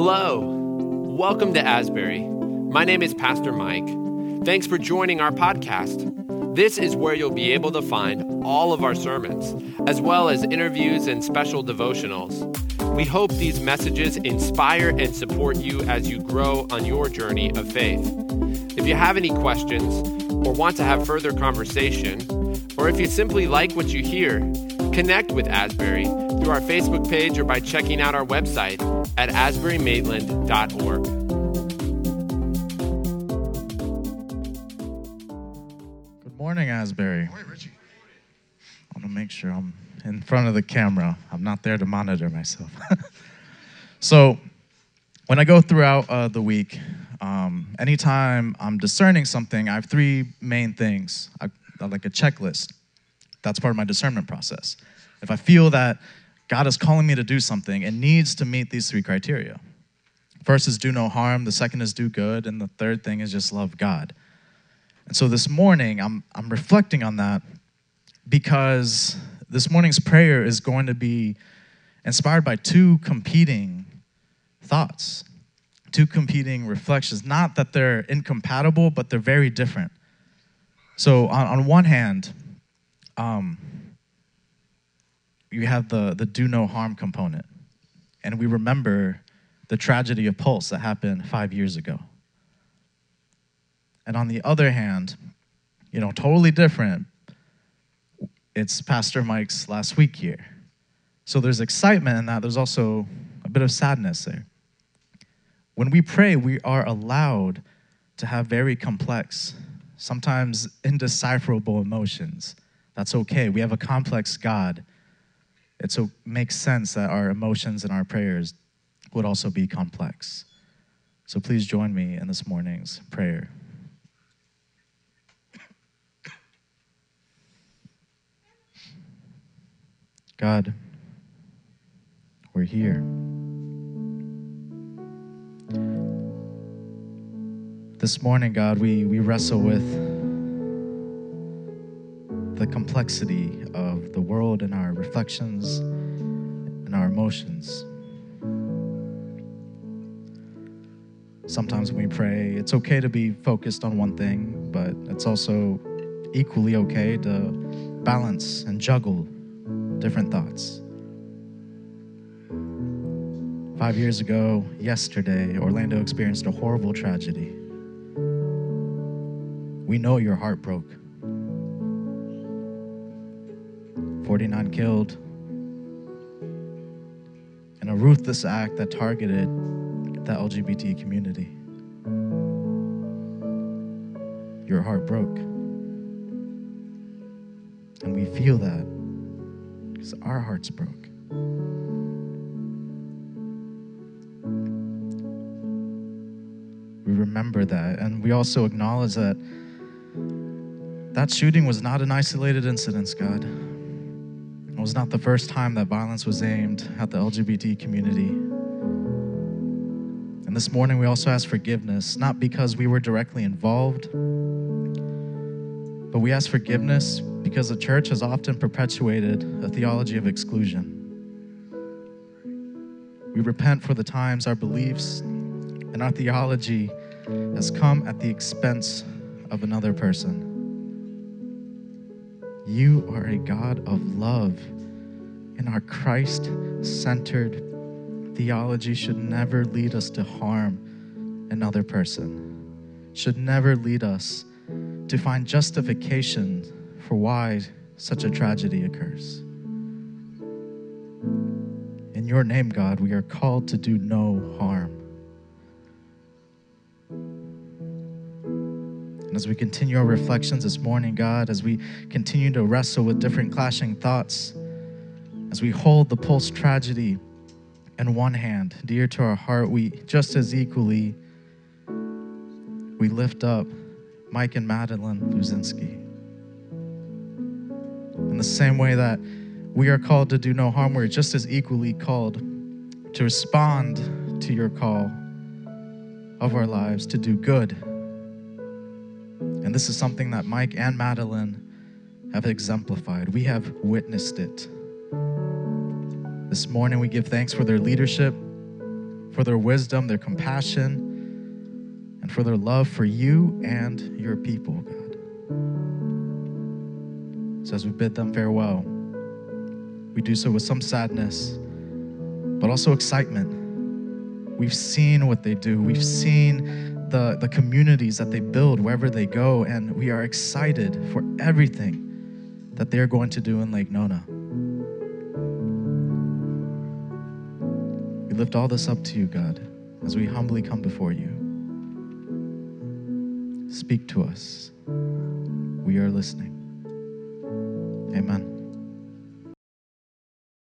Hello. Welcome to Asbury. My name is Pastor Mike. Thanks for joining our podcast. This is where you'll be able to find all of our sermons, as well as interviews and special devotionals. We hope these messages inspire and support you as you grow on your journey of faith. If you have any questions or want to have further conversation, or if you simply like what you hear, connect with Asbury through our Facebook page or by checking out our website at asburymaitland.org. Good morning, Asbury. Morning, Richie. I want to make sure I'm in front of the camera. I'm not there to monitor myself. so, when I go throughout uh, the week, um, anytime I'm discerning something, I have three main things, I, I like a checklist. That's part of my discernment process. If I feel that God is calling me to do something, it needs to meet these three criteria. First is do no harm, the second is do good, and the third thing is just love God. And so this morning, I'm, I'm reflecting on that because this morning's prayer is going to be inspired by two competing thoughts, two competing reflections. Not that they're incompatible, but they're very different. So, on, on one hand, um, you have the, the do no harm component. And we remember the tragedy of Pulse that happened five years ago. And on the other hand, you know, totally different, it's Pastor Mike's last week here. So there's excitement in that, there's also a bit of sadness there. When we pray, we are allowed to have very complex, sometimes indecipherable emotions. That's okay. We have a complex God it so makes sense that our emotions and our prayers would also be complex. So please join me in this morning's prayer. God, we're here. This morning, God, we, we wrestle with complexity of the world and our reflections and our emotions. Sometimes when we pray, it's okay to be focused on one thing, but it's also equally okay to balance and juggle different thoughts. Five years ago, yesterday, Orlando experienced a horrible tragedy. We know your heart broke. 49 killed in a ruthless act that targeted the LGBT community. Your heart broke. And we feel that because our hearts broke. We remember that. And we also acknowledge that that shooting was not an isolated incident, God. Was not the first time that violence was aimed at the LGBT community. And this morning we also ask forgiveness, not because we were directly involved, but we ask forgiveness because the church has often perpetuated a theology of exclusion. We repent for the times our beliefs and our theology has come at the expense of another person. You are a God of love, and our Christ centered theology should never lead us to harm another person, should never lead us to find justification for why such a tragedy occurs. In your name, God, we are called to do no harm. As we continue our reflections this morning, God, as we continue to wrestle with different clashing thoughts, as we hold the Pulse tragedy in one hand, dear to our heart, we just as equally we lift up Mike and Madeline Luzinski. In the same way that we are called to do no harm, we're just as equally called to respond to your call of our lives to do good and this is something that Mike and Madeline have exemplified. We have witnessed it. This morning, we give thanks for their leadership, for their wisdom, their compassion, and for their love for you and your people, God. So as we bid them farewell, we do so with some sadness, but also excitement. We've seen what they do, we've seen the, the communities that they build wherever they go, and we are excited for everything that they're going to do in Lake Nona. We lift all this up to you, God, as we humbly come before you. Speak to us. We are listening. Amen.